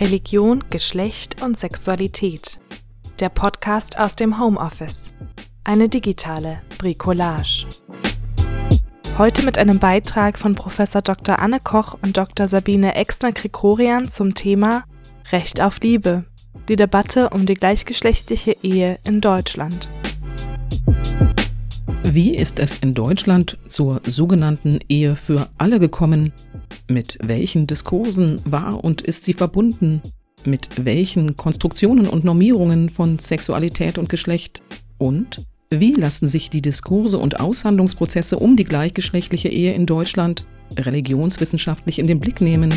Religion, Geschlecht und Sexualität. Der Podcast aus dem Homeoffice. Eine digitale Bricolage. Heute mit einem Beitrag von Prof. Dr. Anne Koch und Dr. Sabine Exner-Krikorian zum Thema Recht auf Liebe. Die Debatte um die gleichgeschlechtliche Ehe in Deutschland. Wie ist es in Deutschland zur sogenannten Ehe für alle gekommen? Mit welchen Diskursen war und ist sie verbunden? Mit welchen Konstruktionen und Normierungen von Sexualität und Geschlecht? Und wie lassen sich die Diskurse und Aushandlungsprozesse um die gleichgeschlechtliche Ehe in Deutschland religionswissenschaftlich in den Blick nehmen?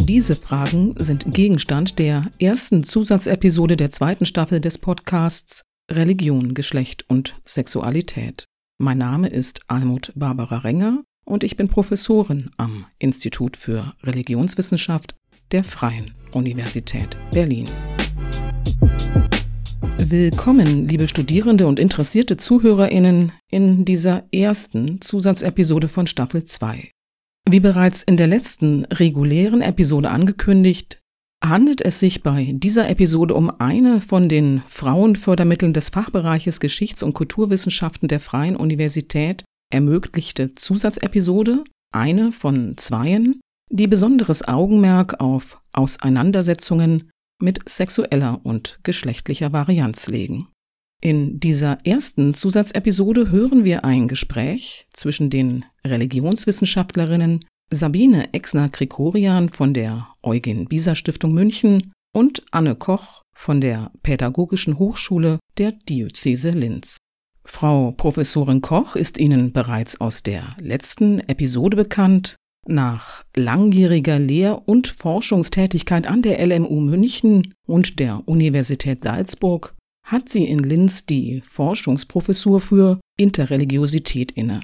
Diese Fragen sind Gegenstand der ersten Zusatzepisode der zweiten Staffel des Podcasts Religion, Geschlecht und Sexualität. Mein Name ist Almut Barbara Renger und ich bin Professorin am Institut für Religionswissenschaft der Freien Universität Berlin. Willkommen, liebe Studierende und interessierte Zuhörerinnen, in dieser ersten Zusatzepisode von Staffel 2. Wie bereits in der letzten regulären Episode angekündigt, handelt es sich bei dieser Episode um eine von den Frauenfördermitteln des Fachbereiches Geschichts- und Kulturwissenschaften der Freien Universität ermöglichte Zusatzepisode, eine von zweien, die besonderes Augenmerk auf Auseinandersetzungen mit sexueller und geschlechtlicher Varianz legen. In dieser ersten Zusatzepisode hören wir ein Gespräch zwischen den Religionswissenschaftlerinnen Sabine Exner-Krikorian von der Eugen-Bieser-Stiftung München und Anne Koch von der Pädagogischen Hochschule der Diözese Linz. Frau Professorin Koch ist Ihnen bereits aus der letzten Episode bekannt. Nach langjähriger Lehr- und Forschungstätigkeit an der LMU München und der Universität Salzburg hat sie in Linz die Forschungsprofessur für Interreligiosität inne.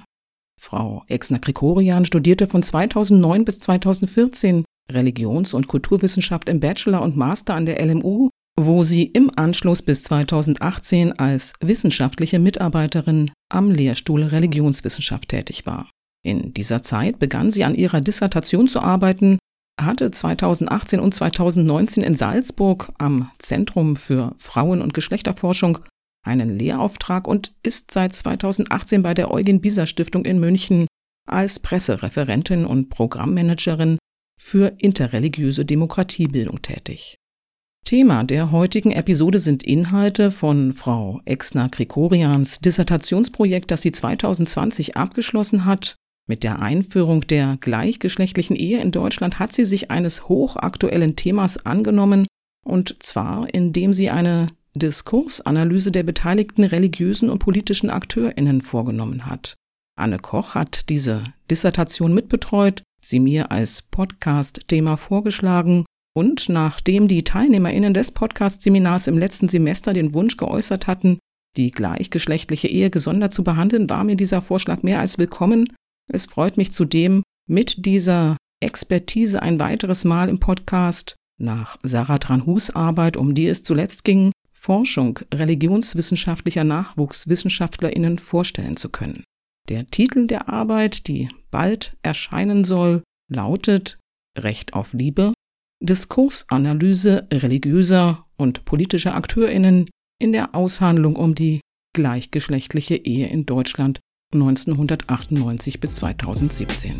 Frau Exner-Krikorian studierte von 2009 bis 2014 Religions- und Kulturwissenschaft im Bachelor und Master an der LMU, wo sie im Anschluss bis 2018 als wissenschaftliche Mitarbeiterin am Lehrstuhl Religionswissenschaft tätig war. In dieser Zeit begann sie an ihrer Dissertation zu arbeiten, hatte 2018 und 2019 in Salzburg am Zentrum für Frauen- und Geschlechterforschung einen Lehrauftrag und ist seit 2018 bei der Eugen Bieser Stiftung in München als Pressereferentin und Programmmanagerin für interreligiöse Demokratiebildung tätig. Thema der heutigen Episode sind Inhalte von Frau Exner-Krikorians Dissertationsprojekt, das sie 2020 abgeschlossen hat. Mit der Einführung der gleichgeschlechtlichen Ehe in Deutschland hat sie sich eines hochaktuellen Themas angenommen, und zwar indem sie eine Diskursanalyse der beteiligten religiösen und politischen AkteurInnen vorgenommen hat. Anne Koch hat diese Dissertation mitbetreut, sie mir als Podcast-Thema vorgeschlagen und nachdem die TeilnehmerInnen des Podcast-Seminars im letzten Semester den Wunsch geäußert hatten, die gleichgeschlechtliche Ehe gesondert zu behandeln, war mir dieser Vorschlag mehr als willkommen. Es freut mich zudem, mit dieser Expertise ein weiteres Mal im Podcast nach Sarah Tranhus Arbeit, um die es zuletzt ging, Forschung religionswissenschaftlicher Nachwuchswissenschaftlerinnen vorstellen zu können. Der Titel der Arbeit, die bald erscheinen soll, lautet Recht auf Liebe, Diskursanalyse religiöser und politischer Akteurinnen in der Aushandlung um die gleichgeschlechtliche Ehe in Deutschland 1998 bis 2017.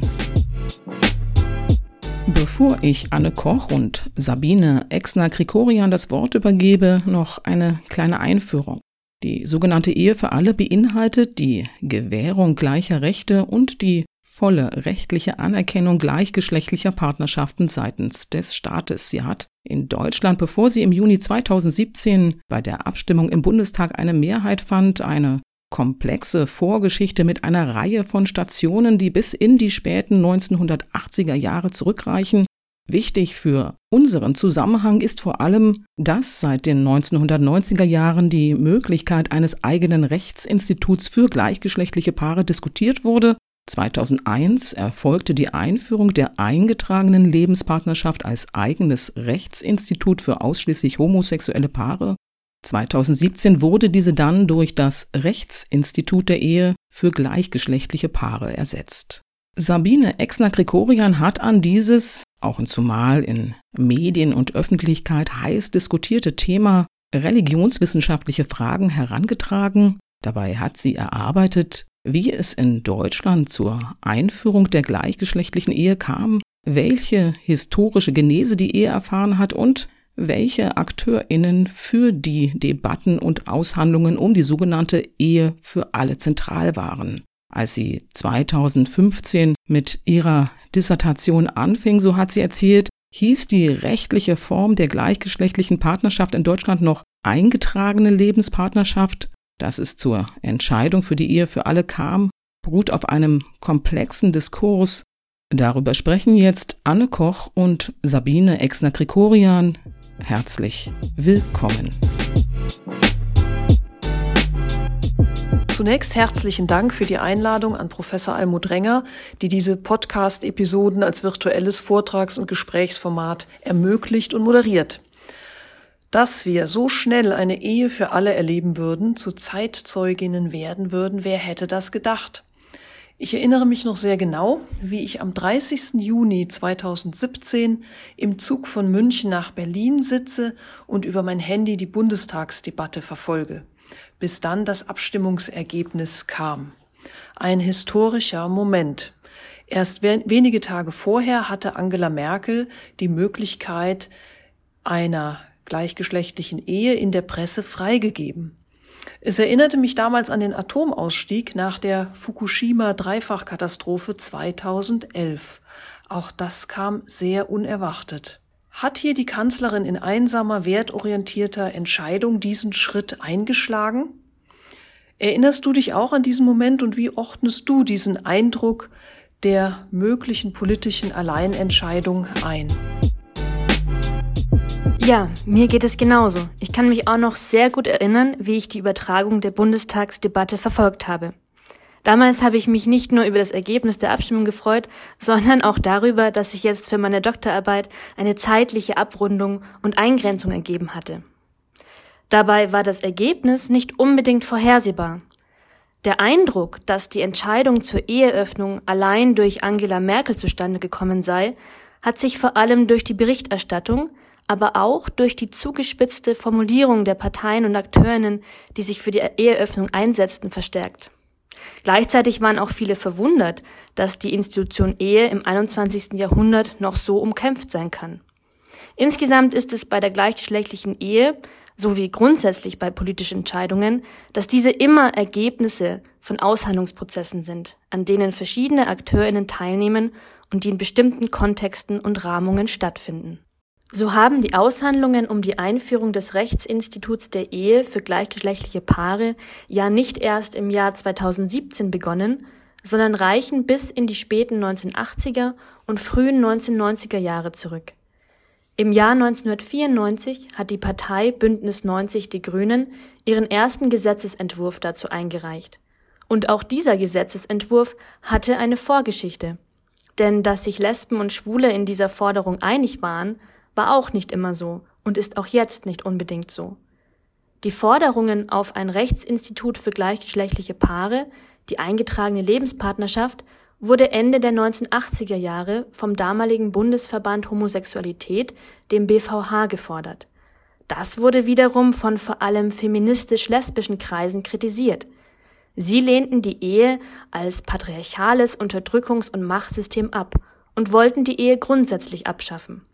Bevor ich Anne Koch und Sabine Exner-Krikorian das Wort übergebe, noch eine kleine Einführung. Die sogenannte Ehe für alle beinhaltet die Gewährung gleicher Rechte und die volle rechtliche Anerkennung gleichgeschlechtlicher Partnerschaften seitens des Staates. Sie hat in Deutschland, bevor sie im Juni 2017 bei der Abstimmung im Bundestag eine Mehrheit fand, eine komplexe Vorgeschichte mit einer Reihe von Stationen, die bis in die späten 1980er Jahre zurückreichen. Wichtig für unseren Zusammenhang ist vor allem, dass seit den 1990er Jahren die Möglichkeit eines eigenen Rechtsinstituts für gleichgeschlechtliche Paare diskutiert wurde. 2001 erfolgte die Einführung der eingetragenen Lebenspartnerschaft als eigenes Rechtsinstitut für ausschließlich homosexuelle Paare 2017 wurde diese dann durch das Rechtsinstitut der Ehe für gleichgeschlechtliche Paare ersetzt. Sabine Exner-Gregorian hat an dieses, auch und zumal in Medien und Öffentlichkeit heiß diskutierte Thema religionswissenschaftliche Fragen herangetragen. Dabei hat sie erarbeitet, wie es in Deutschland zur Einführung der gleichgeschlechtlichen Ehe kam, welche historische Genese die Ehe erfahren hat und welche Akteurinnen für die Debatten und Aushandlungen um die sogenannte Ehe für alle zentral waren. Als sie 2015 mit ihrer Dissertation anfing, so hat sie erzählt, hieß die rechtliche Form der gleichgeschlechtlichen Partnerschaft in Deutschland noch eingetragene Lebenspartnerschaft. Dass es zur Entscheidung für die Ehe für alle kam, beruht auf einem komplexen Diskurs. Darüber sprechen jetzt Anne Koch und Sabine Exner-Krikorian. Herzlich willkommen. Zunächst herzlichen Dank für die Einladung an Professor Almut Renger, die diese Podcast-Episoden als virtuelles Vortrags- und Gesprächsformat ermöglicht und moderiert. Dass wir so schnell eine Ehe für alle erleben würden, zu Zeitzeuginnen werden würden, wer hätte das gedacht? Ich erinnere mich noch sehr genau, wie ich am 30. Juni 2017 im Zug von München nach Berlin sitze und über mein Handy die Bundestagsdebatte verfolge bis dann das Abstimmungsergebnis kam. Ein historischer Moment. Erst wenige Tage vorher hatte Angela Merkel die Möglichkeit einer gleichgeschlechtlichen Ehe in der Presse freigegeben. Es erinnerte mich damals an den Atomausstieg nach der Fukushima-Dreifachkatastrophe 2011. Auch das kam sehr unerwartet. Hat hier die Kanzlerin in einsamer, wertorientierter Entscheidung diesen Schritt eingeschlagen? Erinnerst du dich auch an diesen Moment und wie ordnest du diesen Eindruck der möglichen politischen Alleinentscheidung ein? Ja, mir geht es genauso. Ich kann mich auch noch sehr gut erinnern, wie ich die Übertragung der Bundestagsdebatte verfolgt habe. Damals habe ich mich nicht nur über das Ergebnis der Abstimmung gefreut, sondern auch darüber, dass sich jetzt für meine Doktorarbeit eine zeitliche Abrundung und Eingrenzung ergeben hatte. Dabei war das Ergebnis nicht unbedingt vorhersehbar. Der Eindruck, dass die Entscheidung zur Eheöffnung allein durch Angela Merkel zustande gekommen sei, hat sich vor allem durch die Berichterstattung, aber auch durch die zugespitzte Formulierung der Parteien und Akteurinnen, die sich für die Eheöffnung einsetzten, verstärkt. Gleichzeitig waren auch viele verwundert, dass die Institution Ehe im 21. Jahrhundert noch so umkämpft sein kann. Insgesamt ist es bei der gleichgeschlechtlichen Ehe, sowie grundsätzlich bei politischen Entscheidungen, dass diese immer Ergebnisse von Aushandlungsprozessen sind, an denen verschiedene Akteurinnen teilnehmen und die in bestimmten Kontexten und Rahmungen stattfinden. So haben die Aushandlungen um die Einführung des Rechtsinstituts der Ehe für gleichgeschlechtliche Paare ja nicht erst im Jahr 2017 begonnen, sondern reichen bis in die späten 1980er und frühen 1990er Jahre zurück. Im Jahr 1994 hat die Partei Bündnis 90 Die Grünen ihren ersten Gesetzesentwurf dazu eingereicht. Und auch dieser Gesetzesentwurf hatte eine Vorgeschichte. Denn dass sich Lesben und Schwule in dieser Forderung einig waren, war auch nicht immer so und ist auch jetzt nicht unbedingt so. Die Forderungen auf ein Rechtsinstitut für gleichgeschlechtliche Paare, die eingetragene Lebenspartnerschaft, wurde Ende der 1980er Jahre vom damaligen Bundesverband Homosexualität, dem BVH, gefordert. Das wurde wiederum von vor allem feministisch-lesbischen Kreisen kritisiert. Sie lehnten die Ehe als patriarchales Unterdrückungs- und Machtsystem ab und wollten die Ehe grundsätzlich abschaffen.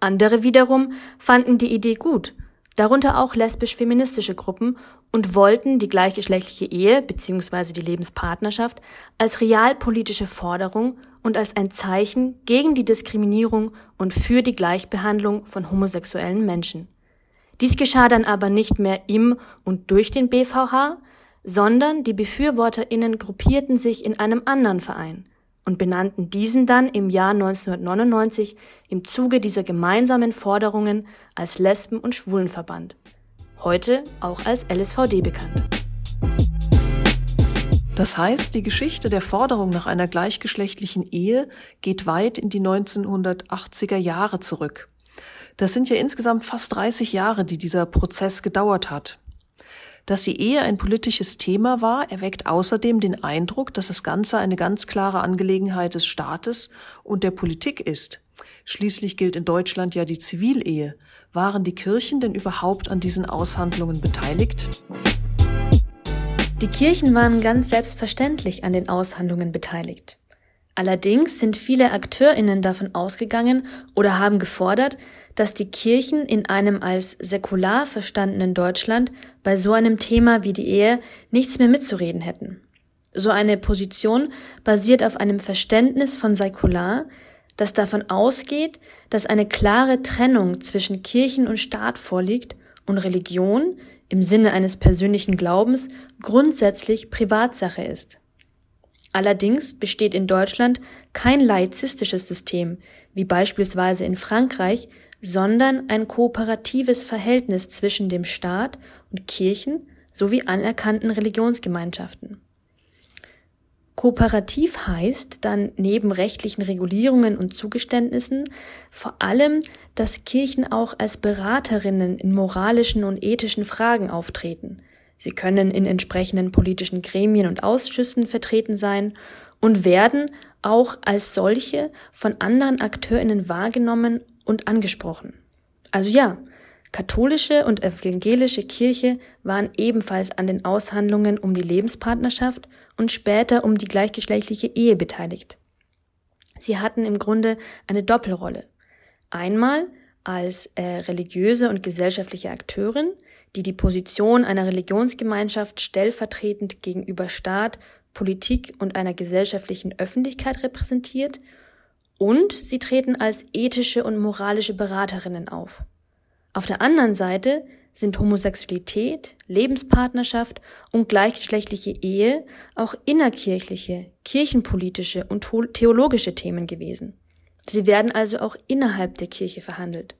Andere wiederum fanden die Idee gut, darunter auch lesbisch-feministische Gruppen, und wollten die gleichgeschlechtliche Ehe bzw. die Lebenspartnerschaft als realpolitische Forderung und als ein Zeichen gegen die Diskriminierung und für die Gleichbehandlung von homosexuellen Menschen. Dies geschah dann aber nicht mehr im und durch den BVH, sondern die Befürworterinnen gruppierten sich in einem anderen Verein – und benannten diesen dann im Jahr 1999 im Zuge dieser gemeinsamen Forderungen als Lesben- und Schwulenverband, heute auch als LSVD bekannt. Das heißt, die Geschichte der Forderung nach einer gleichgeschlechtlichen Ehe geht weit in die 1980er Jahre zurück. Das sind ja insgesamt fast 30 Jahre, die dieser Prozess gedauert hat. Dass die Ehe ein politisches Thema war, erweckt außerdem den Eindruck, dass das Ganze eine ganz klare Angelegenheit des Staates und der Politik ist. Schließlich gilt in Deutschland ja die Zivilehe. Waren die Kirchen denn überhaupt an diesen Aushandlungen beteiligt? Die Kirchen waren ganz selbstverständlich an den Aushandlungen beteiligt. Allerdings sind viele Akteurinnen davon ausgegangen oder haben gefordert, dass die Kirchen in einem als säkular verstandenen Deutschland bei so einem Thema wie die Ehe nichts mehr mitzureden hätten. So eine Position basiert auf einem Verständnis von säkular, das davon ausgeht, dass eine klare Trennung zwischen Kirchen und Staat vorliegt und Religion im Sinne eines persönlichen Glaubens grundsätzlich Privatsache ist. Allerdings besteht in Deutschland kein laizistisches System, wie beispielsweise in Frankreich, sondern ein kooperatives Verhältnis zwischen dem Staat und Kirchen sowie anerkannten Religionsgemeinschaften. Kooperativ heißt dann neben rechtlichen Regulierungen und Zugeständnissen vor allem, dass Kirchen auch als Beraterinnen in moralischen und ethischen Fragen auftreten. Sie können in entsprechenden politischen Gremien und Ausschüssen vertreten sein und werden auch als solche von anderen Akteurinnen wahrgenommen und angesprochen. Also ja, katholische und evangelische Kirche waren ebenfalls an den Aushandlungen um die Lebenspartnerschaft und später um die gleichgeschlechtliche Ehe beteiligt. Sie hatten im Grunde eine Doppelrolle. Einmal als äh, religiöse und gesellschaftliche Akteurin, die die Position einer Religionsgemeinschaft stellvertretend gegenüber Staat, Politik und einer gesellschaftlichen Öffentlichkeit repräsentiert und sie treten als ethische und moralische Beraterinnen auf. Auf der anderen Seite sind Homosexualität, Lebenspartnerschaft und gleichgeschlechtliche Ehe auch innerkirchliche, kirchenpolitische und theologische Themen gewesen. Sie werden also auch innerhalb der Kirche verhandelt.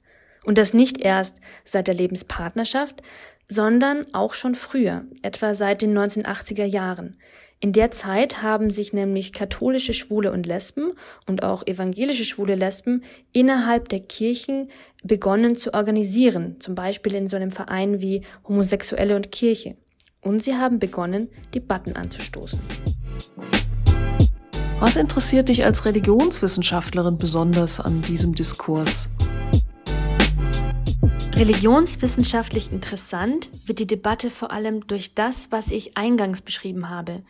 Und das nicht erst seit der Lebenspartnerschaft, sondern auch schon früher, etwa seit den 1980er Jahren, in der Zeit haben sich nämlich katholische Schwule und Lesben und auch evangelische schwule Lesben innerhalb der Kirchen begonnen zu organisieren, zum Beispiel in so einem Verein wie Homosexuelle und Kirche. Und sie haben begonnen, Debatten anzustoßen. Was interessiert dich als Religionswissenschaftlerin besonders an diesem Diskurs? Religionswissenschaftlich interessant wird die Debatte vor allem durch das, was ich eingangs beschrieben habe,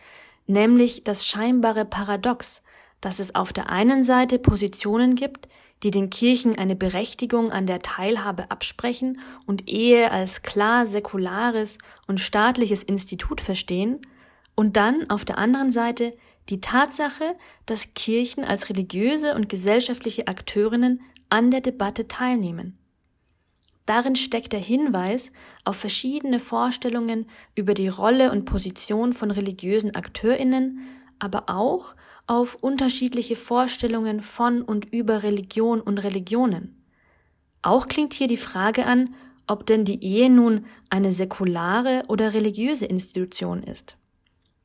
nämlich das scheinbare Paradox, dass es auf der einen Seite Positionen gibt, die den Kirchen eine Berechtigung an der Teilhabe absprechen und Ehe als klar säkulares und staatliches Institut verstehen, und dann auf der anderen Seite die Tatsache, dass Kirchen als religiöse und gesellschaftliche Akteurinnen an der Debatte teilnehmen. Darin steckt der Hinweis auf verschiedene Vorstellungen über die Rolle und Position von religiösen Akteurinnen, aber auch auf unterschiedliche Vorstellungen von und über Religion und Religionen. Auch klingt hier die Frage an, ob denn die Ehe nun eine säkulare oder religiöse Institution ist.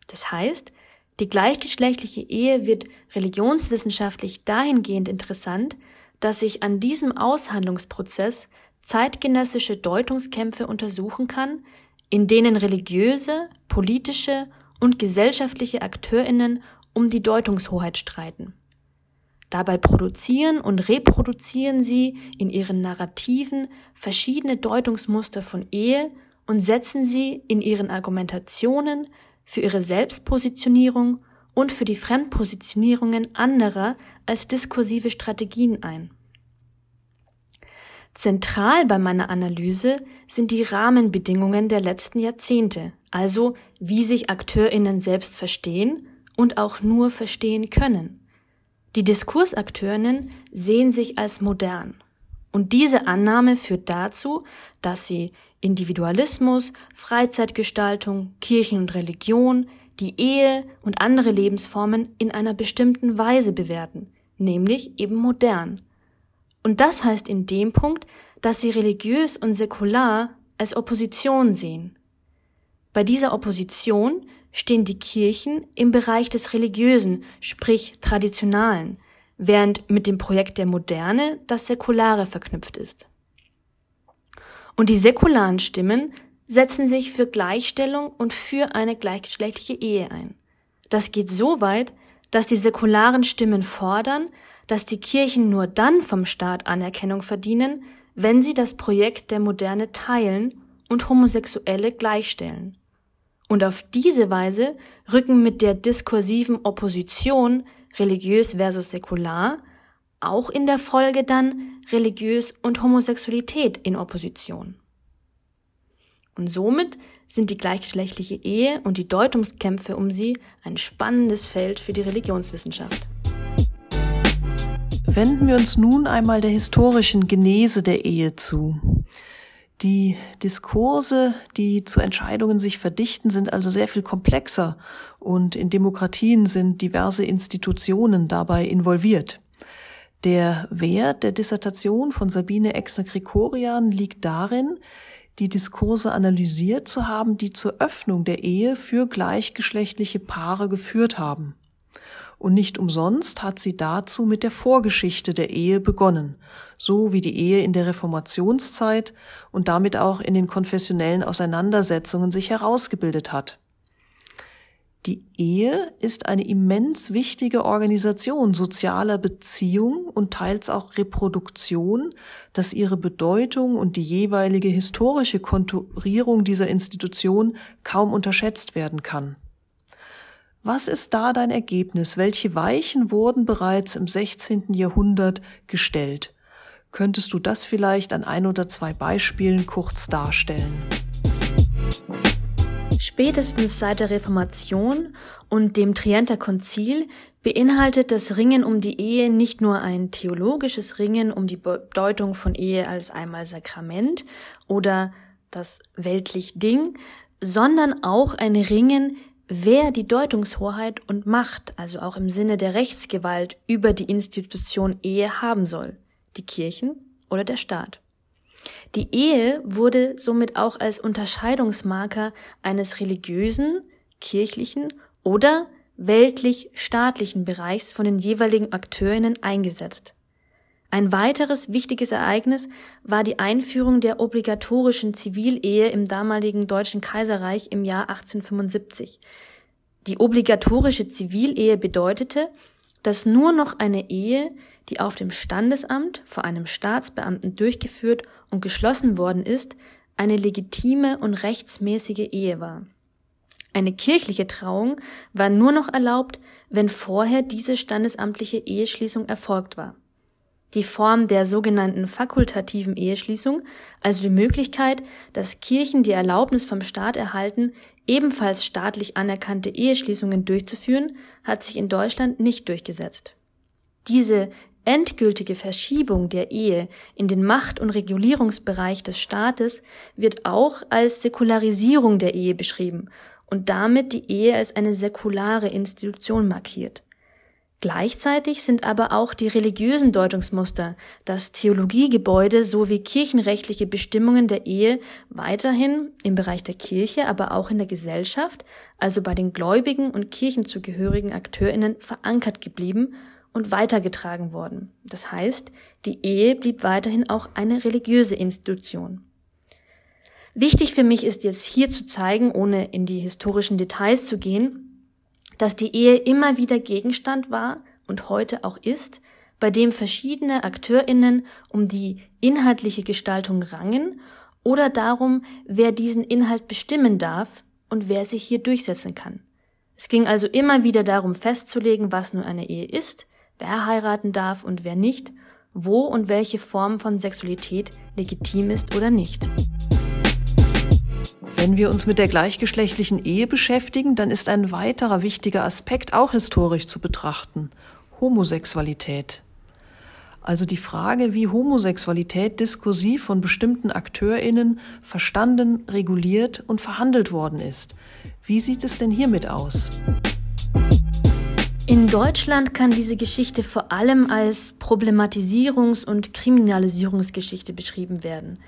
Das heißt, die gleichgeschlechtliche Ehe wird religionswissenschaftlich dahingehend interessant, dass sich an diesem Aushandlungsprozess zeitgenössische Deutungskämpfe untersuchen kann, in denen religiöse, politische und gesellschaftliche Akteurinnen um die Deutungshoheit streiten. Dabei produzieren und reproduzieren sie in ihren Narrativen verschiedene Deutungsmuster von Ehe und setzen sie in ihren Argumentationen für ihre Selbstpositionierung und für die Fremdpositionierungen anderer als diskursive Strategien ein. Zentral bei meiner Analyse sind die Rahmenbedingungen der letzten Jahrzehnte, also wie sich Akteurinnen selbst verstehen und auch nur verstehen können. Die Diskursakteurinnen sehen sich als modern. Und diese Annahme führt dazu, dass sie Individualismus, Freizeitgestaltung, Kirchen und Religion, die Ehe und andere Lebensformen in einer bestimmten Weise bewerten, nämlich eben modern. Und das heißt in dem Punkt, dass sie religiös und säkular als Opposition sehen. Bei dieser Opposition stehen die Kirchen im Bereich des Religiösen, sprich Traditionalen, während mit dem Projekt der Moderne das Säkulare verknüpft ist. Und die säkularen Stimmen setzen sich für Gleichstellung und für eine gleichgeschlechtliche Ehe ein. Das geht so weit, dass die säkularen Stimmen fordern, dass die Kirchen nur dann vom Staat Anerkennung verdienen, wenn sie das Projekt der Moderne teilen und Homosexuelle gleichstellen. Und auf diese Weise rücken mit der diskursiven Opposition religiös versus säkular auch in der Folge dann religiös und Homosexualität in Opposition. Und somit sind die gleichgeschlechtliche Ehe und die Deutungskämpfe um sie ein spannendes Feld für die Religionswissenschaft. Wenden wir uns nun einmal der historischen Genese der Ehe zu. Die Diskurse, die zu Entscheidungen sich verdichten, sind also sehr viel komplexer und in Demokratien sind diverse Institutionen dabei involviert. Der Wert der Dissertation von Sabine Exner-Krikorian liegt darin, die Diskurse analysiert zu haben, die zur Öffnung der Ehe für gleichgeschlechtliche Paare geführt haben. Und nicht umsonst hat sie dazu mit der Vorgeschichte der Ehe begonnen, so wie die Ehe in der Reformationszeit und damit auch in den konfessionellen Auseinandersetzungen sich herausgebildet hat. Die Ehe ist eine immens wichtige Organisation sozialer Beziehung und teils auch Reproduktion, dass ihre Bedeutung und die jeweilige historische Konturierung dieser Institution kaum unterschätzt werden kann. Was ist da dein Ergebnis? Welche Weichen wurden bereits im 16. Jahrhundert gestellt? Könntest du das vielleicht an ein oder zwei Beispielen kurz darstellen? Spätestens seit der Reformation und dem Trienter Konzil beinhaltet das Ringen um die Ehe nicht nur ein theologisches Ringen um die Bedeutung von Ehe als einmal Sakrament oder das weltlich Ding, sondern auch ein Ringen, wer die Deutungshoheit und Macht, also auch im Sinne der Rechtsgewalt über die Institution Ehe haben soll, die Kirchen oder der Staat. Die Ehe wurde somit auch als Unterscheidungsmarker eines religiösen, kirchlichen oder weltlich-staatlichen Bereichs von den jeweiligen Akteurinnen eingesetzt. Ein weiteres wichtiges Ereignis war die Einführung der obligatorischen Zivilehe im damaligen Deutschen Kaiserreich im Jahr 1875. Die obligatorische Zivilehe bedeutete, dass nur noch eine Ehe, die auf dem Standesamt vor einem Staatsbeamten durchgeführt und geschlossen worden ist, eine legitime und rechtsmäßige Ehe war. Eine kirchliche Trauung war nur noch erlaubt, wenn vorher diese standesamtliche Eheschließung erfolgt war. Die Form der sogenannten fakultativen Eheschließung, also die Möglichkeit, dass Kirchen die Erlaubnis vom Staat erhalten, ebenfalls staatlich anerkannte Eheschließungen durchzuführen, hat sich in Deutschland nicht durchgesetzt. Diese endgültige Verschiebung der Ehe in den Macht- und Regulierungsbereich des Staates wird auch als Säkularisierung der Ehe beschrieben und damit die Ehe als eine säkulare Institution markiert. Gleichzeitig sind aber auch die religiösen Deutungsmuster, das Theologiegebäude sowie kirchenrechtliche Bestimmungen der Ehe weiterhin im Bereich der Kirche, aber auch in der Gesellschaft, also bei den Gläubigen und kirchenzugehörigen Akteurinnen verankert geblieben und weitergetragen worden. Das heißt, die Ehe blieb weiterhin auch eine religiöse Institution. Wichtig für mich ist jetzt hier zu zeigen, ohne in die historischen Details zu gehen, dass die Ehe immer wieder Gegenstand war und heute auch ist, bei dem verschiedene Akteurinnen um die inhaltliche Gestaltung rangen oder darum, wer diesen Inhalt bestimmen darf und wer sich hier durchsetzen kann. Es ging also immer wieder darum festzulegen, was nun eine Ehe ist, wer heiraten darf und wer nicht, wo und welche Form von Sexualität legitim ist oder nicht. Wenn wir uns mit der gleichgeschlechtlichen Ehe beschäftigen, dann ist ein weiterer wichtiger Aspekt auch historisch zu betrachten. Homosexualität. Also die Frage, wie Homosexualität diskursiv von bestimmten Akteurinnen verstanden, reguliert und verhandelt worden ist. Wie sieht es denn hiermit aus? In Deutschland kann diese Geschichte vor allem als Problematisierungs- und Kriminalisierungsgeschichte beschrieben werden.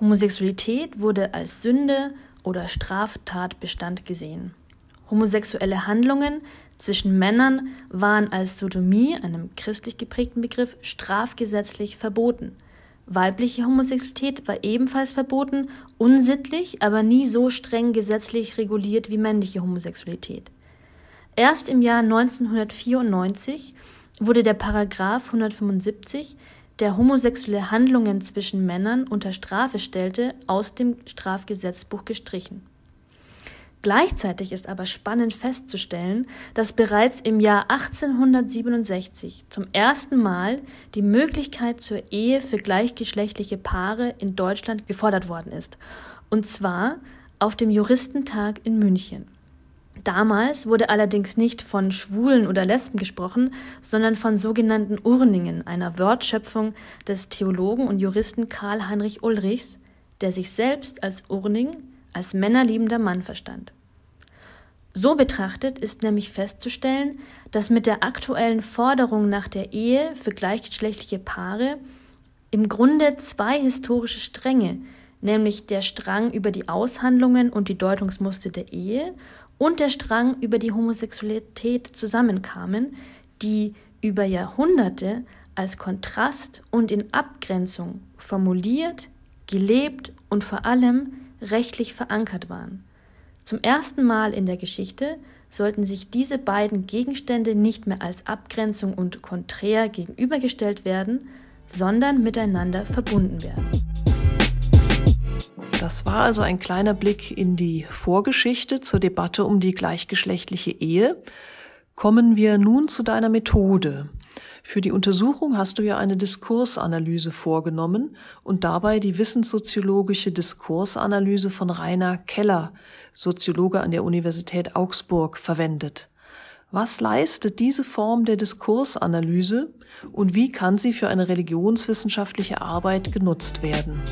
Homosexualität wurde als Sünde oder Straftatbestand gesehen. Homosexuelle Handlungen zwischen Männern waren als Sodomie, einem christlich geprägten Begriff, strafgesetzlich verboten. Weibliche Homosexualität war ebenfalls verboten, unsittlich, aber nie so streng gesetzlich reguliert wie männliche Homosexualität. Erst im Jahr 1994 wurde der Paragraph 175, der homosexuelle Handlungen zwischen Männern unter Strafe stellte, aus dem Strafgesetzbuch gestrichen. Gleichzeitig ist aber spannend festzustellen, dass bereits im Jahr 1867 zum ersten Mal die Möglichkeit zur Ehe für gleichgeschlechtliche Paare in Deutschland gefordert worden ist, und zwar auf dem Juristentag in München. Damals wurde allerdings nicht von Schwulen oder Lesben gesprochen, sondern von sogenannten Urningen, einer Wortschöpfung des Theologen und Juristen Karl Heinrich Ulrichs, der sich selbst als Urning, als männerliebender Mann verstand. So betrachtet ist nämlich festzustellen, dass mit der aktuellen Forderung nach der Ehe für gleichgeschlechtliche Paare im Grunde zwei historische Stränge, nämlich der Strang über die Aushandlungen und die Deutungsmuster der Ehe und der Strang über die Homosexualität zusammenkamen, die über Jahrhunderte als Kontrast und in Abgrenzung formuliert, gelebt und vor allem rechtlich verankert waren. Zum ersten Mal in der Geschichte sollten sich diese beiden Gegenstände nicht mehr als Abgrenzung und konträr gegenübergestellt werden, sondern miteinander verbunden werden. Das war also ein kleiner Blick in die Vorgeschichte zur Debatte um die gleichgeschlechtliche Ehe. Kommen wir nun zu deiner Methode. Für die Untersuchung hast du ja eine Diskursanalyse vorgenommen und dabei die wissenssoziologische Diskursanalyse von Rainer Keller, Soziologe an der Universität Augsburg, verwendet. Was leistet diese Form der Diskursanalyse und wie kann sie für eine religionswissenschaftliche Arbeit genutzt werden?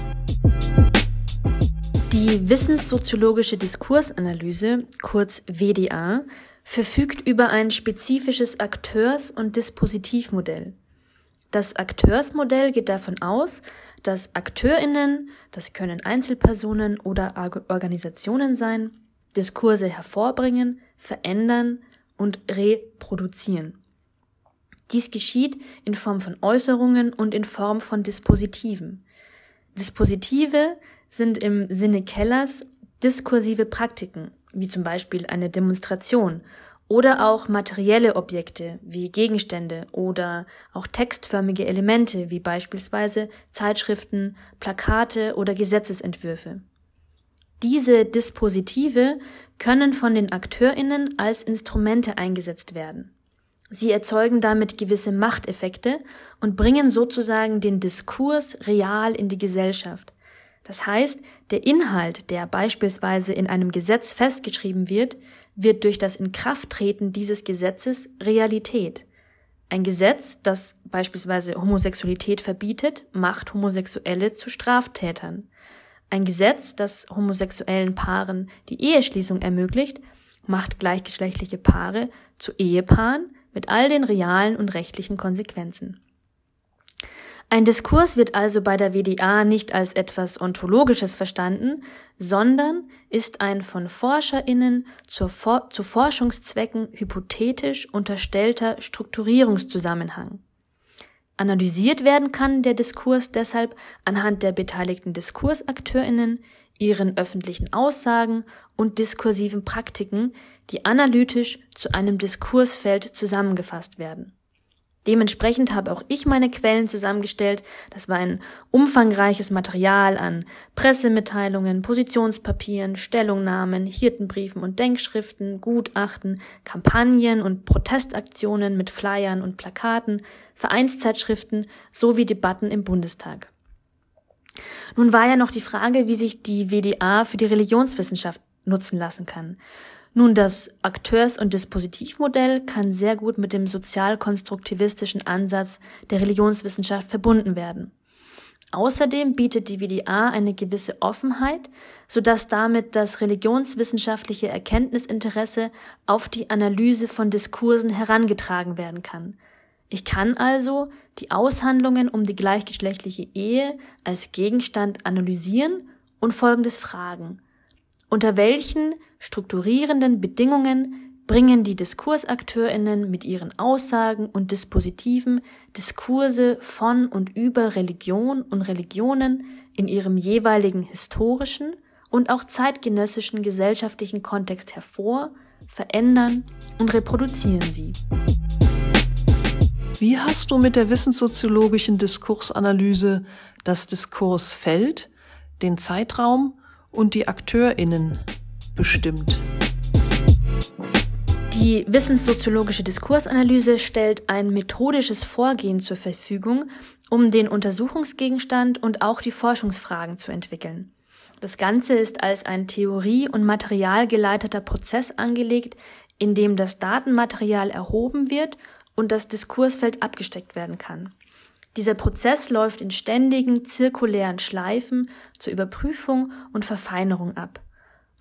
Die wissenssoziologische Diskursanalyse, kurz WDA, verfügt über ein spezifisches Akteurs- und Dispositivmodell. Das Akteursmodell geht davon aus, dass Akteurinnen, das können Einzelpersonen oder Organisationen sein, Diskurse hervorbringen, verändern und reproduzieren. Dies geschieht in Form von Äußerungen und in Form von Dispositiven. Dispositive sind im Sinne Kellers diskursive Praktiken, wie zum Beispiel eine Demonstration oder auch materielle Objekte wie Gegenstände oder auch textförmige Elemente wie beispielsweise Zeitschriften, Plakate oder Gesetzesentwürfe. Diese Dispositive können von den Akteurinnen als Instrumente eingesetzt werden. Sie erzeugen damit gewisse Machteffekte und bringen sozusagen den Diskurs real in die Gesellschaft, das heißt, der Inhalt, der beispielsweise in einem Gesetz festgeschrieben wird, wird durch das Inkrafttreten dieses Gesetzes Realität. Ein Gesetz, das beispielsweise Homosexualität verbietet, macht Homosexuelle zu Straftätern. Ein Gesetz, das homosexuellen Paaren die Eheschließung ermöglicht, macht gleichgeschlechtliche Paare zu Ehepaaren mit all den realen und rechtlichen Konsequenzen. Ein Diskurs wird also bei der WDA nicht als etwas Ontologisches verstanden, sondern ist ein von ForscherInnen zur For zu Forschungszwecken hypothetisch unterstellter Strukturierungszusammenhang. Analysiert werden kann der Diskurs deshalb anhand der beteiligten DiskursakteurInnen, ihren öffentlichen Aussagen und diskursiven Praktiken, die analytisch zu einem Diskursfeld zusammengefasst werden. Dementsprechend habe auch ich meine Quellen zusammengestellt. Das war ein umfangreiches Material an Pressemitteilungen, Positionspapieren, Stellungnahmen, Hirtenbriefen und Denkschriften, Gutachten, Kampagnen und Protestaktionen mit Flyern und Plakaten, Vereinszeitschriften sowie Debatten im Bundestag. Nun war ja noch die Frage, wie sich die WDA für die Religionswissenschaft nutzen lassen kann. Nun, das Akteurs- und Dispositivmodell kann sehr gut mit dem sozialkonstruktivistischen Ansatz der Religionswissenschaft verbunden werden. Außerdem bietet die WDA eine gewisse Offenheit, sodass damit das religionswissenschaftliche Erkenntnisinteresse auf die Analyse von Diskursen herangetragen werden kann. Ich kann also die Aushandlungen um die gleichgeschlechtliche Ehe als Gegenstand analysieren und Folgendes fragen. Unter welchen strukturierenden Bedingungen bringen die Diskursakteurinnen mit ihren Aussagen und Dispositiven Diskurse von und über Religion und Religionen in ihrem jeweiligen historischen und auch zeitgenössischen gesellschaftlichen Kontext hervor, verändern und reproduzieren sie. Wie hast du mit der wissenssoziologischen Diskursanalyse das Diskursfeld, den Zeitraum und die Akteurinnen bestimmt? Die wissenssoziologische Diskursanalyse stellt ein methodisches Vorgehen zur Verfügung, um den Untersuchungsgegenstand und auch die Forschungsfragen zu entwickeln. Das Ganze ist als ein theorie- und materialgeleiteter Prozess angelegt, in dem das Datenmaterial erhoben wird und das Diskursfeld abgesteckt werden kann. Dieser Prozess läuft in ständigen zirkulären Schleifen zur Überprüfung und Verfeinerung ab.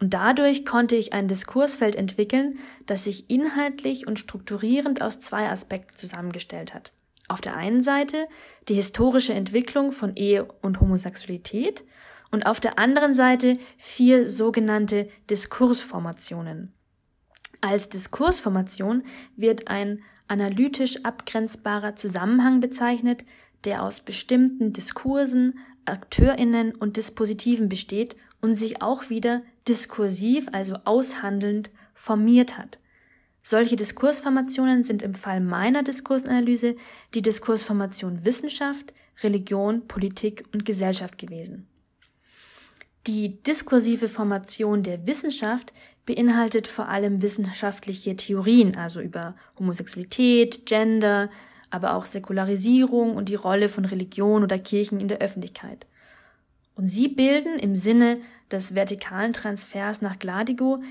Und dadurch konnte ich ein Diskursfeld entwickeln, das sich inhaltlich und strukturierend aus zwei Aspekten zusammengestellt hat. Auf der einen Seite die historische Entwicklung von Ehe und Homosexualität und auf der anderen Seite vier sogenannte Diskursformationen. Als Diskursformation wird ein analytisch abgrenzbarer Zusammenhang bezeichnet, der aus bestimmten Diskursen, Akteurinnen und Dispositiven besteht und sich auch wieder diskursiv, also aushandelnd, formiert hat. Solche Diskursformationen sind im Fall meiner Diskursanalyse die Diskursformation Wissenschaft, Religion, Politik und Gesellschaft gewesen. Die diskursive Formation der Wissenschaft beinhaltet vor allem wissenschaftliche Theorien, also über Homosexualität, Gender, aber auch Säkularisierung und die Rolle von Religion oder Kirchen in der Öffentlichkeit. Und sie bilden im Sinne des vertikalen Transfers nach Gladigo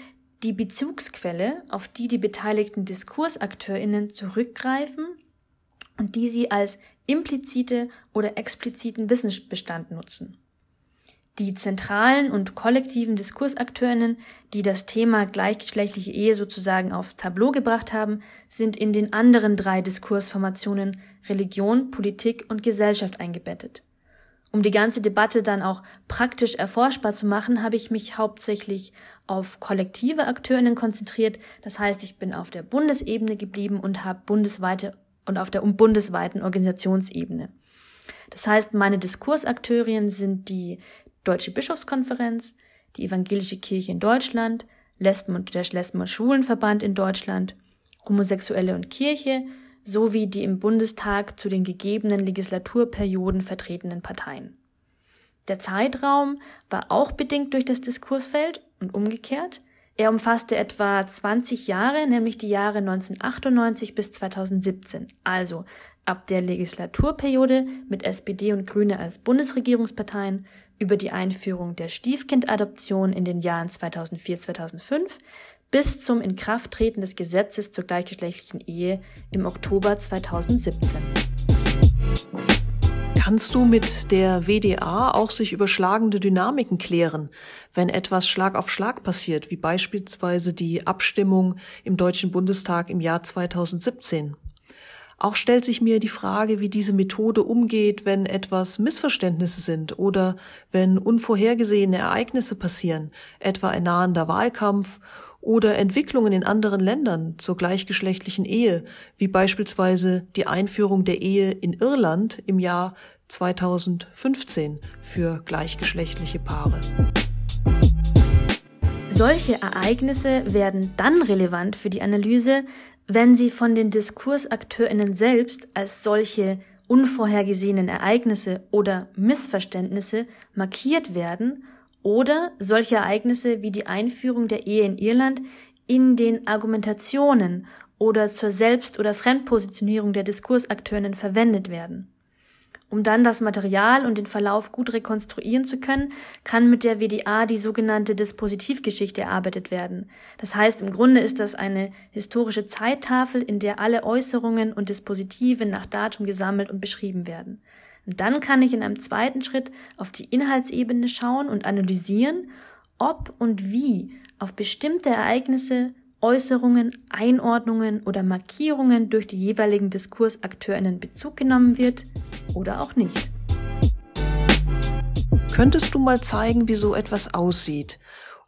die Bezugsquelle, auf die die beteiligten Diskursakteurinnen zurückgreifen und die sie als implizite oder expliziten Wissensbestand nutzen. Die zentralen und kollektiven Diskursakteurinnen, die das Thema gleichgeschlechtliche Ehe sozusagen aufs Tableau gebracht haben, sind in den anderen drei Diskursformationen Religion, Politik und Gesellschaft eingebettet. Um die ganze Debatte dann auch praktisch erforschbar zu machen, habe ich mich hauptsächlich auf kollektive Akteurinnen konzentriert. Das heißt, ich bin auf der Bundesebene geblieben und habe bundesweite und auf der bundesweiten Organisationsebene. Das heißt, meine Diskursakteurien sind die Deutsche Bischofskonferenz, die Evangelische Kirche in Deutschland, Lesben und der Lesben- und Schwulenverband in Deutschland, Homosexuelle und Kirche sowie die im Bundestag zu den gegebenen Legislaturperioden vertretenen Parteien. Der Zeitraum war auch bedingt durch das Diskursfeld und umgekehrt. Er umfasste etwa 20 Jahre, nämlich die Jahre 1998 bis 2017, also ab der Legislaturperiode mit SPD und Grüne als Bundesregierungsparteien über die Einführung der Stiefkindadoption in den Jahren 2004-2005 bis zum Inkrafttreten des Gesetzes zur gleichgeschlechtlichen Ehe im Oktober 2017. Kannst du mit der WDA auch sich überschlagende Dynamiken klären, wenn etwas Schlag auf Schlag passiert, wie beispielsweise die Abstimmung im Deutschen Bundestag im Jahr 2017? Auch stellt sich mir die Frage, wie diese Methode umgeht, wenn etwas Missverständnisse sind oder wenn unvorhergesehene Ereignisse passieren, etwa ein nahender Wahlkampf oder Entwicklungen in anderen Ländern zur gleichgeschlechtlichen Ehe, wie beispielsweise die Einführung der Ehe in Irland im Jahr 2015 für gleichgeschlechtliche Paare. Solche Ereignisse werden dann relevant für die Analyse, wenn sie von den Diskursakteurinnen selbst als solche unvorhergesehenen Ereignisse oder Missverständnisse markiert werden oder solche Ereignisse wie die Einführung der Ehe in Irland in den Argumentationen oder zur Selbst- oder Fremdpositionierung der Diskursakteurinnen verwendet werden. Um dann das Material und den Verlauf gut rekonstruieren zu können, kann mit der WDA die sogenannte Dispositivgeschichte erarbeitet werden. Das heißt, im Grunde ist das eine historische Zeittafel, in der alle Äußerungen und Dispositive nach Datum gesammelt und beschrieben werden. Und dann kann ich in einem zweiten Schritt auf die Inhaltsebene schauen und analysieren, ob und wie auf bestimmte Ereignisse Äußerungen, Einordnungen oder Markierungen durch die jeweiligen Diskursakteurinnen Bezug genommen wird oder auch nicht. Könntest du mal zeigen, wie so etwas aussieht?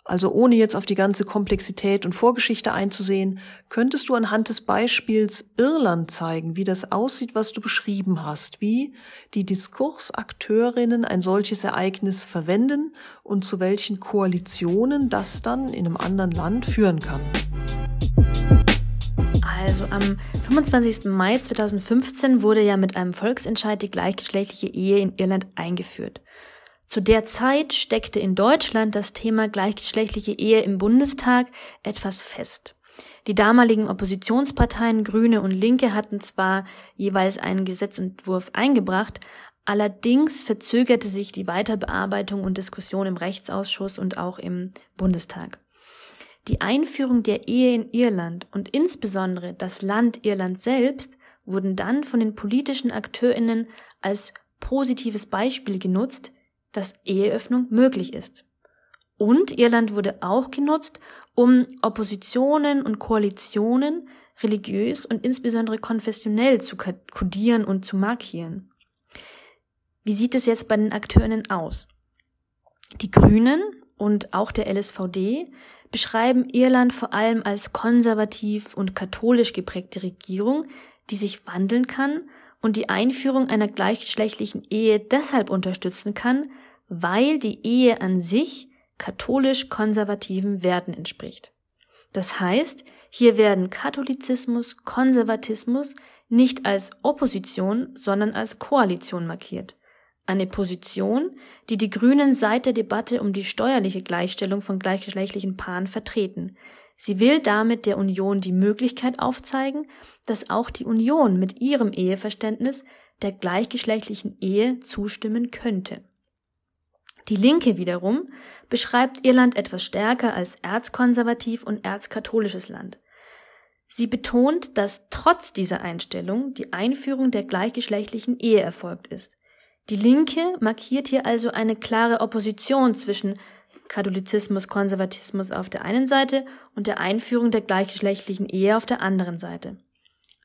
Also ohne jetzt auf die ganze Komplexität und Vorgeschichte einzusehen, könntest du anhand des Beispiels Irland zeigen, wie das aussieht, was du beschrieben hast, wie die Diskursakteurinnen ein solches Ereignis verwenden und zu welchen Koalitionen das dann in einem anderen Land führen kann. Also am 25. Mai 2015 wurde ja mit einem Volksentscheid die gleichgeschlechtliche Ehe in Irland eingeführt. Zu der Zeit steckte in Deutschland das Thema gleichgeschlechtliche Ehe im Bundestag etwas fest. Die damaligen Oppositionsparteien Grüne und Linke hatten zwar jeweils einen Gesetzentwurf eingebracht, allerdings verzögerte sich die Weiterbearbeitung und Diskussion im Rechtsausschuss und auch im Bundestag. Die Einführung der Ehe in Irland und insbesondere das Land Irland selbst wurden dann von den politischen Akteurinnen als positives Beispiel genutzt, dass Eheöffnung möglich ist. Und Irland wurde auch genutzt, um Oppositionen und Koalitionen religiös und insbesondere konfessionell zu kodieren und zu markieren. Wie sieht es jetzt bei den Akteurinnen aus? Die Grünen und auch der LSVD beschreiben Irland vor allem als konservativ und katholisch geprägte Regierung, die sich wandeln kann und die Einführung einer gleichgeschlechtlichen Ehe deshalb unterstützen kann, weil die Ehe an sich katholisch-konservativen Werten entspricht. Das heißt, hier werden Katholizismus, Konservatismus nicht als Opposition, sondern als Koalition markiert. Eine Position, die die Grünen seit der Debatte um die steuerliche Gleichstellung von gleichgeschlechtlichen Paaren vertreten. Sie will damit der Union die Möglichkeit aufzeigen, dass auch die Union mit ihrem Eheverständnis der gleichgeschlechtlichen Ehe zustimmen könnte. Die Linke wiederum beschreibt Irland etwas stärker als erzkonservativ und erzkatholisches Land. Sie betont, dass trotz dieser Einstellung die Einführung der gleichgeschlechtlichen Ehe erfolgt ist. Die Linke markiert hier also eine klare Opposition zwischen Katholizismus, Konservatismus auf der einen Seite und der Einführung der gleichgeschlechtlichen Ehe auf der anderen Seite.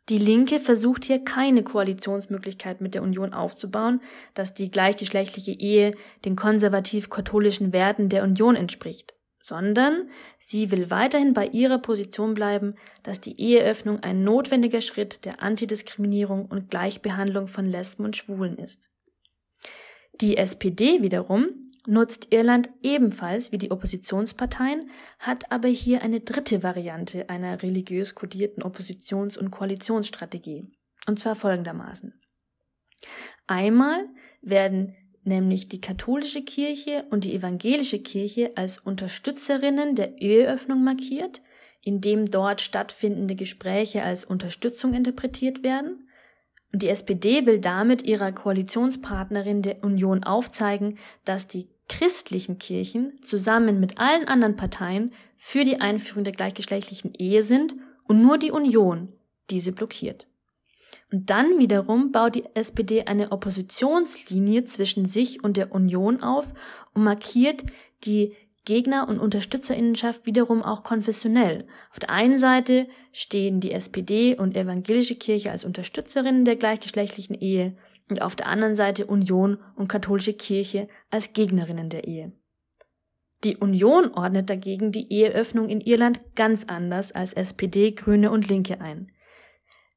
Die Linke versucht hier keine Koalitionsmöglichkeit mit der Union aufzubauen, dass die gleichgeschlechtliche Ehe den konservativ-katholischen Werten der Union entspricht, sondern sie will weiterhin bei ihrer Position bleiben, dass die Eheöffnung ein notwendiger Schritt der Antidiskriminierung und Gleichbehandlung von Lesben und Schwulen ist. Die SPD wiederum nutzt Irland ebenfalls wie die Oppositionsparteien, hat aber hier eine dritte Variante einer religiös kodierten Oppositions- und Koalitionsstrategie. Und zwar folgendermaßen. Einmal werden nämlich die katholische Kirche und die evangelische Kirche als Unterstützerinnen der Eheöffnung markiert, indem dort stattfindende Gespräche als Unterstützung interpretiert werden. Und die SPD will damit ihrer Koalitionspartnerin der Union aufzeigen, dass die christlichen Kirchen zusammen mit allen anderen Parteien für die Einführung der gleichgeschlechtlichen Ehe sind und nur die Union diese blockiert. Und dann wiederum baut die SPD eine Oppositionslinie zwischen sich und der Union auf und markiert die Gegner- und Unterstützerinnenschaft wiederum auch konfessionell. Auf der einen Seite stehen die SPD und evangelische Kirche als Unterstützerinnen der gleichgeschlechtlichen Ehe und auf der anderen Seite Union und katholische Kirche als Gegnerinnen der Ehe. Die Union ordnet dagegen die Eheöffnung in Irland ganz anders als SPD, Grüne und Linke ein.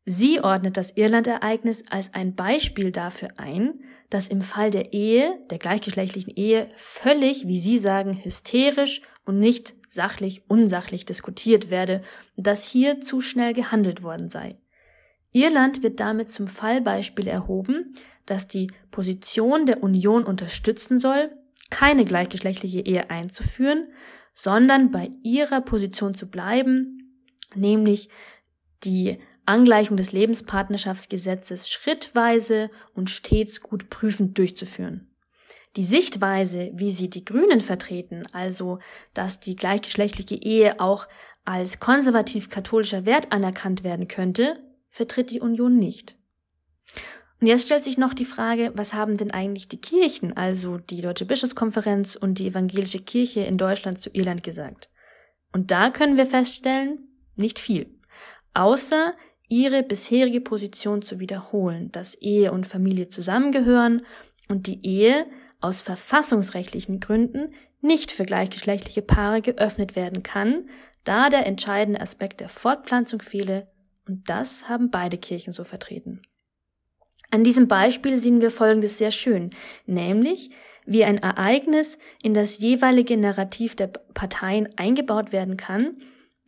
Sie ordnet das Irland-Ereignis als ein Beispiel dafür ein, dass im Fall der Ehe, der gleichgeschlechtlichen Ehe, völlig, wie Sie sagen, hysterisch und nicht sachlich, unsachlich diskutiert werde dass hier zu schnell gehandelt worden sei. Irland wird damit zum Fallbeispiel erhoben, dass die Position der Union unterstützen soll, keine gleichgeschlechtliche Ehe einzuführen, sondern bei ihrer Position zu bleiben, nämlich die Angleichung des Lebenspartnerschaftsgesetzes schrittweise und stets gut prüfend durchzuführen. Die Sichtweise, wie sie die Grünen vertreten, also dass die gleichgeschlechtliche Ehe auch als konservativ-katholischer Wert anerkannt werden könnte, vertritt die Union nicht. Und jetzt stellt sich noch die Frage, was haben denn eigentlich die Kirchen, also die Deutsche Bischofskonferenz und die evangelische Kirche in Deutschland zu Irland gesagt? Und da können wir feststellen, nicht viel. Außer ihre bisherige Position zu wiederholen, dass Ehe und Familie zusammengehören und die Ehe aus verfassungsrechtlichen Gründen nicht für gleichgeschlechtliche Paare geöffnet werden kann, da der entscheidende Aspekt der Fortpflanzung fehle, und das haben beide Kirchen so vertreten. An diesem Beispiel sehen wir Folgendes sehr schön, nämlich wie ein Ereignis in das jeweilige Narrativ der Parteien eingebaut werden kann,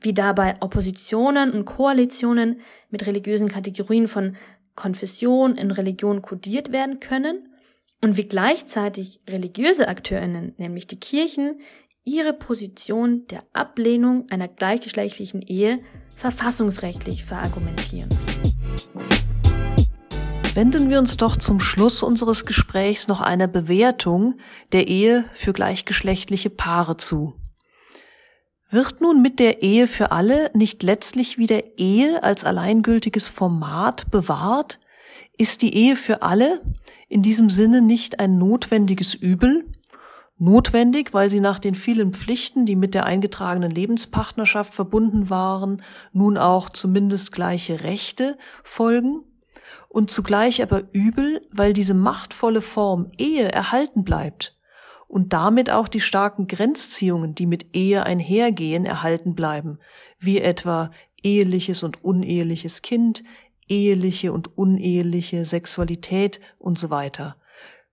wie dabei Oppositionen und Koalitionen mit religiösen Kategorien von Konfession in Religion kodiert werden können und wie gleichzeitig religiöse Akteurinnen, nämlich die Kirchen, ihre Position der Ablehnung einer gleichgeschlechtlichen Ehe verfassungsrechtlich verargumentieren. Wenden wir uns doch zum Schluss unseres Gesprächs noch einer Bewertung der Ehe für gleichgeschlechtliche Paare zu. Wird nun mit der Ehe für alle nicht letztlich wieder Ehe als alleingültiges Format bewahrt? Ist die Ehe für alle in diesem Sinne nicht ein notwendiges Übel? Notwendig, weil sie nach den vielen Pflichten, die mit der eingetragenen Lebenspartnerschaft verbunden waren, nun auch zumindest gleiche Rechte folgen? Und zugleich aber übel, weil diese machtvolle Form Ehe erhalten bleibt und damit auch die starken Grenzziehungen, die mit Ehe einhergehen, erhalten bleiben, wie etwa eheliches und uneheliches Kind, eheliche und uneheliche Sexualität und so weiter.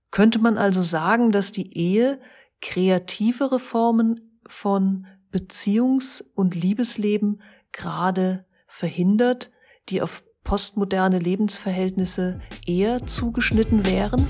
Könnte man also sagen, dass die Ehe kreativere Formen von Beziehungs- und Liebesleben gerade verhindert, die auf postmoderne Lebensverhältnisse eher zugeschnitten wären?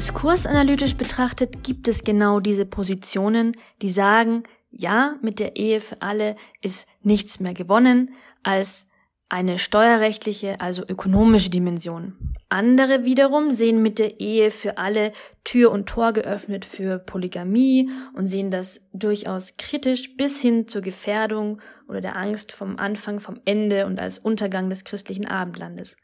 Diskursanalytisch betrachtet gibt es genau diese Positionen, die sagen, ja, mit der Ehe für alle ist nichts mehr gewonnen als eine steuerrechtliche, also ökonomische Dimension. Andere wiederum sehen mit der Ehe für alle Tür und Tor geöffnet für Polygamie und sehen das durchaus kritisch bis hin zur Gefährdung oder der Angst vom Anfang, vom Ende und als Untergang des christlichen Abendlandes.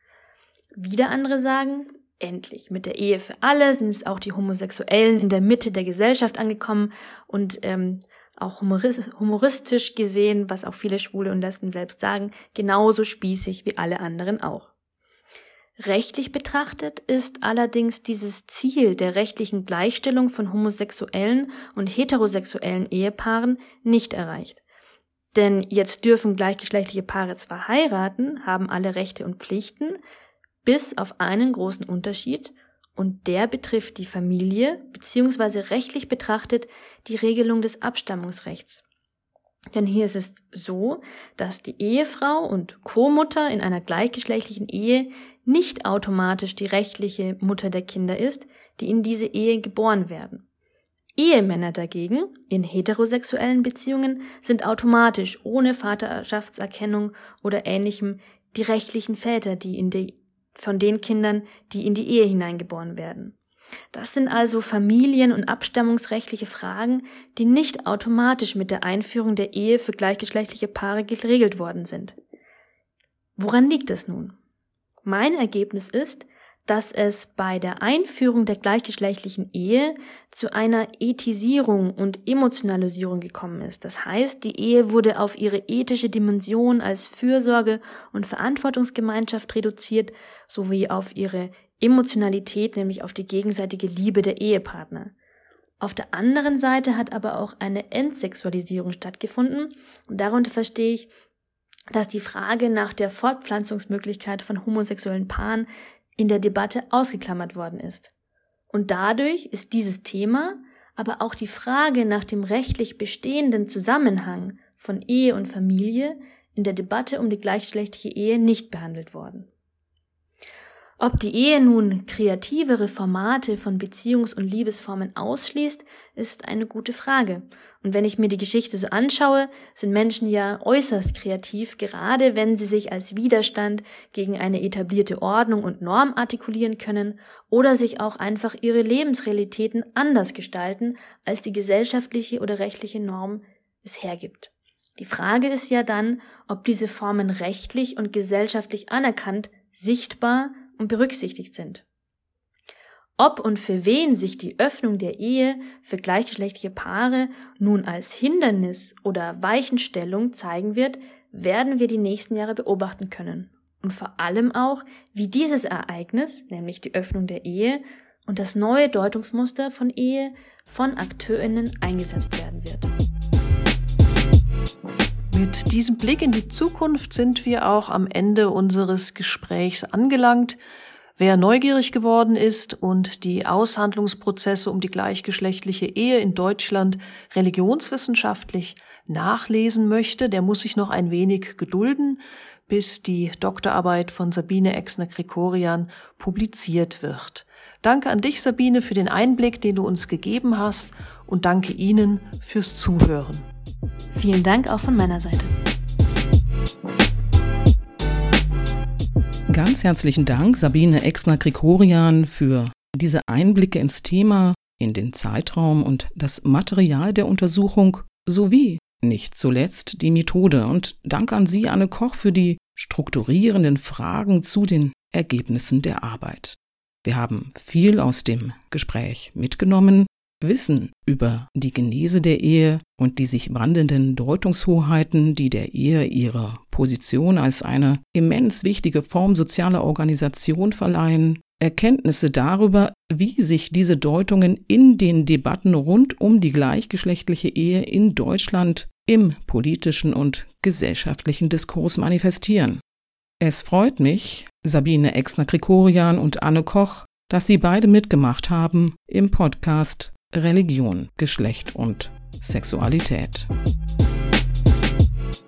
Wieder andere sagen, endlich, mit der Ehe für alle sind es auch die Homosexuellen in der Mitte der Gesellschaft angekommen und ähm, auch humoristisch gesehen, was auch viele Schwule und Lesben selbst sagen, genauso spießig wie alle anderen auch. Rechtlich betrachtet ist allerdings dieses Ziel der rechtlichen Gleichstellung von homosexuellen und heterosexuellen Ehepaaren nicht erreicht. Denn jetzt dürfen gleichgeschlechtliche Paare zwar heiraten, haben alle Rechte und Pflichten, bis auf einen großen Unterschied, und der betrifft die Familie beziehungsweise rechtlich betrachtet die Regelung des Abstammungsrechts. Denn hier ist es so, dass die Ehefrau und Co-Mutter in einer gleichgeschlechtlichen Ehe nicht automatisch die rechtliche Mutter der Kinder ist, die in diese Ehe geboren werden. Ehemänner dagegen in heterosexuellen Beziehungen sind automatisch ohne Vaterschaftserkennung oder ähnlichem die rechtlichen Väter, die in die von den Kindern, die in die Ehe hineingeboren werden. Das sind also familien- und abstammungsrechtliche Fragen, die nicht automatisch mit der Einführung der Ehe für gleichgeschlechtliche Paare geregelt worden sind. Woran liegt es nun? Mein Ergebnis ist, dass es bei der Einführung der gleichgeschlechtlichen Ehe zu einer Ethisierung und Emotionalisierung gekommen ist. Das heißt, die Ehe wurde auf ihre ethische Dimension als Fürsorge und Verantwortungsgemeinschaft reduziert, sowie auf ihre Emotionalität, nämlich auf die gegenseitige Liebe der Ehepartner. Auf der anderen Seite hat aber auch eine Entsexualisierung stattgefunden und darunter verstehe ich, dass die Frage nach der Fortpflanzungsmöglichkeit von homosexuellen Paaren in der Debatte ausgeklammert worden ist. Und dadurch ist dieses Thema, aber auch die Frage nach dem rechtlich bestehenden Zusammenhang von Ehe und Familie in der Debatte um die gleichgeschlechtliche Ehe nicht behandelt worden. Ob die Ehe nun kreativere Formate von Beziehungs- und Liebesformen ausschließt, ist eine gute Frage. Und wenn ich mir die Geschichte so anschaue, sind Menschen ja äußerst kreativ, gerade wenn sie sich als Widerstand gegen eine etablierte Ordnung und Norm artikulieren können oder sich auch einfach ihre Lebensrealitäten anders gestalten, als die gesellschaftliche oder rechtliche Norm es hergibt. Die Frage ist ja dann, ob diese Formen rechtlich und gesellschaftlich anerkannt, sichtbar und berücksichtigt sind. Ob und für wen sich die Öffnung der Ehe für gleichgeschlechtliche Paare nun als Hindernis oder Weichenstellung zeigen wird, werden wir die nächsten Jahre beobachten können. Und vor allem auch, wie dieses Ereignis, nämlich die Öffnung der Ehe, und das neue Deutungsmuster von Ehe von Akteurinnen eingesetzt werden wird. Mit diesem Blick in die Zukunft sind wir auch am Ende unseres Gesprächs angelangt. Wer neugierig geworden ist und die Aushandlungsprozesse um die gleichgeschlechtliche Ehe in Deutschland religionswissenschaftlich nachlesen möchte, der muss sich noch ein wenig gedulden, bis die Doktorarbeit von Sabine Exner-Krikorian publiziert wird. Danke an dich, Sabine, für den Einblick, den du uns gegeben hast und danke Ihnen fürs Zuhören. Vielen Dank auch von meiner Seite. Ganz herzlichen Dank, Sabine Exner-Krikorian, für diese Einblicke ins Thema, in den Zeitraum und das Material der Untersuchung sowie nicht zuletzt die Methode. Und Dank an Sie, Anne Koch, für die strukturierenden Fragen zu den Ergebnissen der Arbeit. Wir haben viel aus dem Gespräch mitgenommen, Wissen über die Genese der Ehe und die sich wandelnden Deutungshoheiten, die der Ehe ihre Position als eine immens wichtige Form sozialer Organisation verleihen, Erkenntnisse darüber, wie sich diese Deutungen in den Debatten rund um die gleichgeschlechtliche Ehe in Deutschland im politischen und gesellschaftlichen Diskurs manifestieren. Es freut mich, Sabine Exner-Krikorian und Anne Koch, dass Sie beide mitgemacht haben im Podcast Religion, Geschlecht und Sexualität.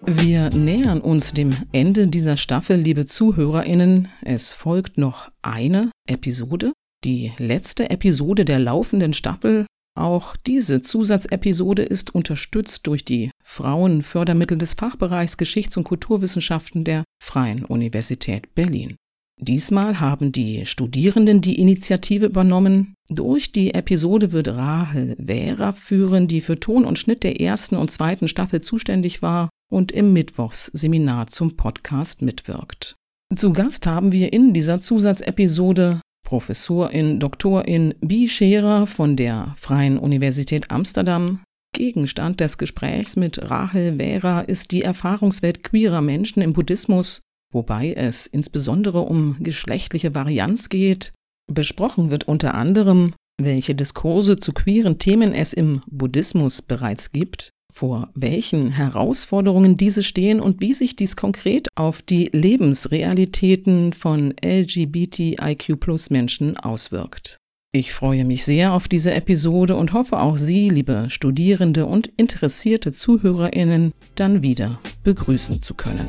Wir nähern uns dem Ende dieser Staffel, liebe Zuhörerinnen. Es folgt noch eine Episode, die letzte Episode der laufenden Staffel. Auch diese Zusatzepisode ist unterstützt durch die Frauenfördermittel des Fachbereichs Geschichts- und Kulturwissenschaften der Freien Universität Berlin. Diesmal haben die Studierenden die Initiative übernommen. Durch die Episode wird Rahel Vera führen, die für Ton und Schnitt der ersten und zweiten Staffel zuständig war und im Mittwochsseminar zum Podcast mitwirkt. Zu Gast haben wir in dieser Zusatzepisode Professorin Doktorin Bi Scherer von der Freien Universität Amsterdam. Gegenstand des Gesprächs mit Rahel Vera ist die Erfahrungswelt queerer Menschen im Buddhismus wobei es insbesondere um geschlechtliche Varianz geht. Besprochen wird unter anderem, welche Diskurse zu queeren Themen es im Buddhismus bereits gibt, vor welchen Herausforderungen diese stehen und wie sich dies konkret auf die Lebensrealitäten von LGBTIQ-Menschen auswirkt. Ich freue mich sehr auf diese Episode und hoffe auch Sie, liebe Studierende und interessierte Zuhörerinnen, dann wieder begrüßen zu können.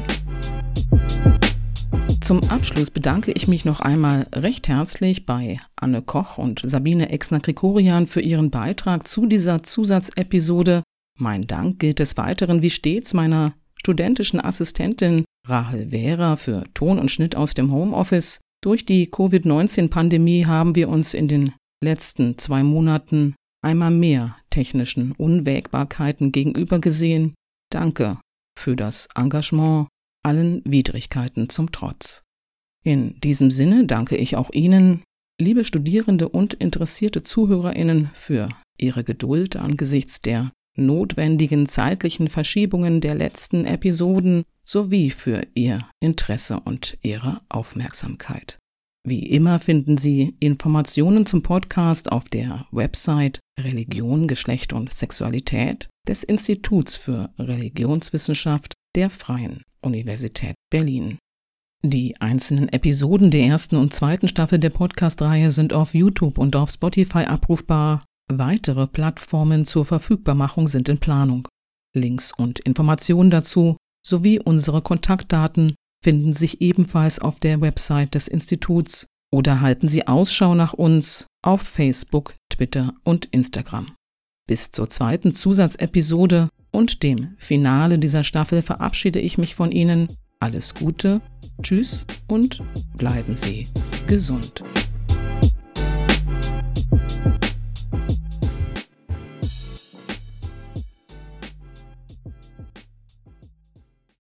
Zum Abschluss bedanke ich mich noch einmal recht herzlich bei Anne Koch und Sabine Exner-Krikorian für ihren Beitrag zu dieser Zusatzepisode. Mein Dank gilt des Weiteren wie stets meiner studentischen Assistentin Rahel Vera für Ton und Schnitt aus dem Homeoffice. Durch die Covid-19-Pandemie haben wir uns in den letzten zwei Monaten einmal mehr technischen Unwägbarkeiten gegenüber gesehen. Danke für das Engagement allen Widrigkeiten zum Trotz. In diesem Sinne danke ich auch Ihnen, liebe Studierende und interessierte Zuhörerinnen, für Ihre Geduld angesichts der notwendigen zeitlichen Verschiebungen der letzten Episoden sowie für Ihr Interesse und Ihre Aufmerksamkeit. Wie immer finden Sie Informationen zum Podcast auf der Website Religion, Geschlecht und Sexualität des Instituts für Religionswissenschaft der Freien Universität Berlin. Die einzelnen Episoden der ersten und zweiten Staffel der Podcast-Reihe sind auf YouTube und auf Spotify abrufbar. Weitere Plattformen zur Verfügbarmachung sind in Planung. Links und Informationen dazu sowie unsere Kontaktdaten finden sich ebenfalls auf der Website des Instituts oder halten Sie Ausschau nach uns auf Facebook, Twitter und Instagram. Bis zur zweiten Zusatzepisode und dem Finale dieser Staffel verabschiede ich mich von Ihnen. Alles Gute, tschüss und bleiben Sie gesund.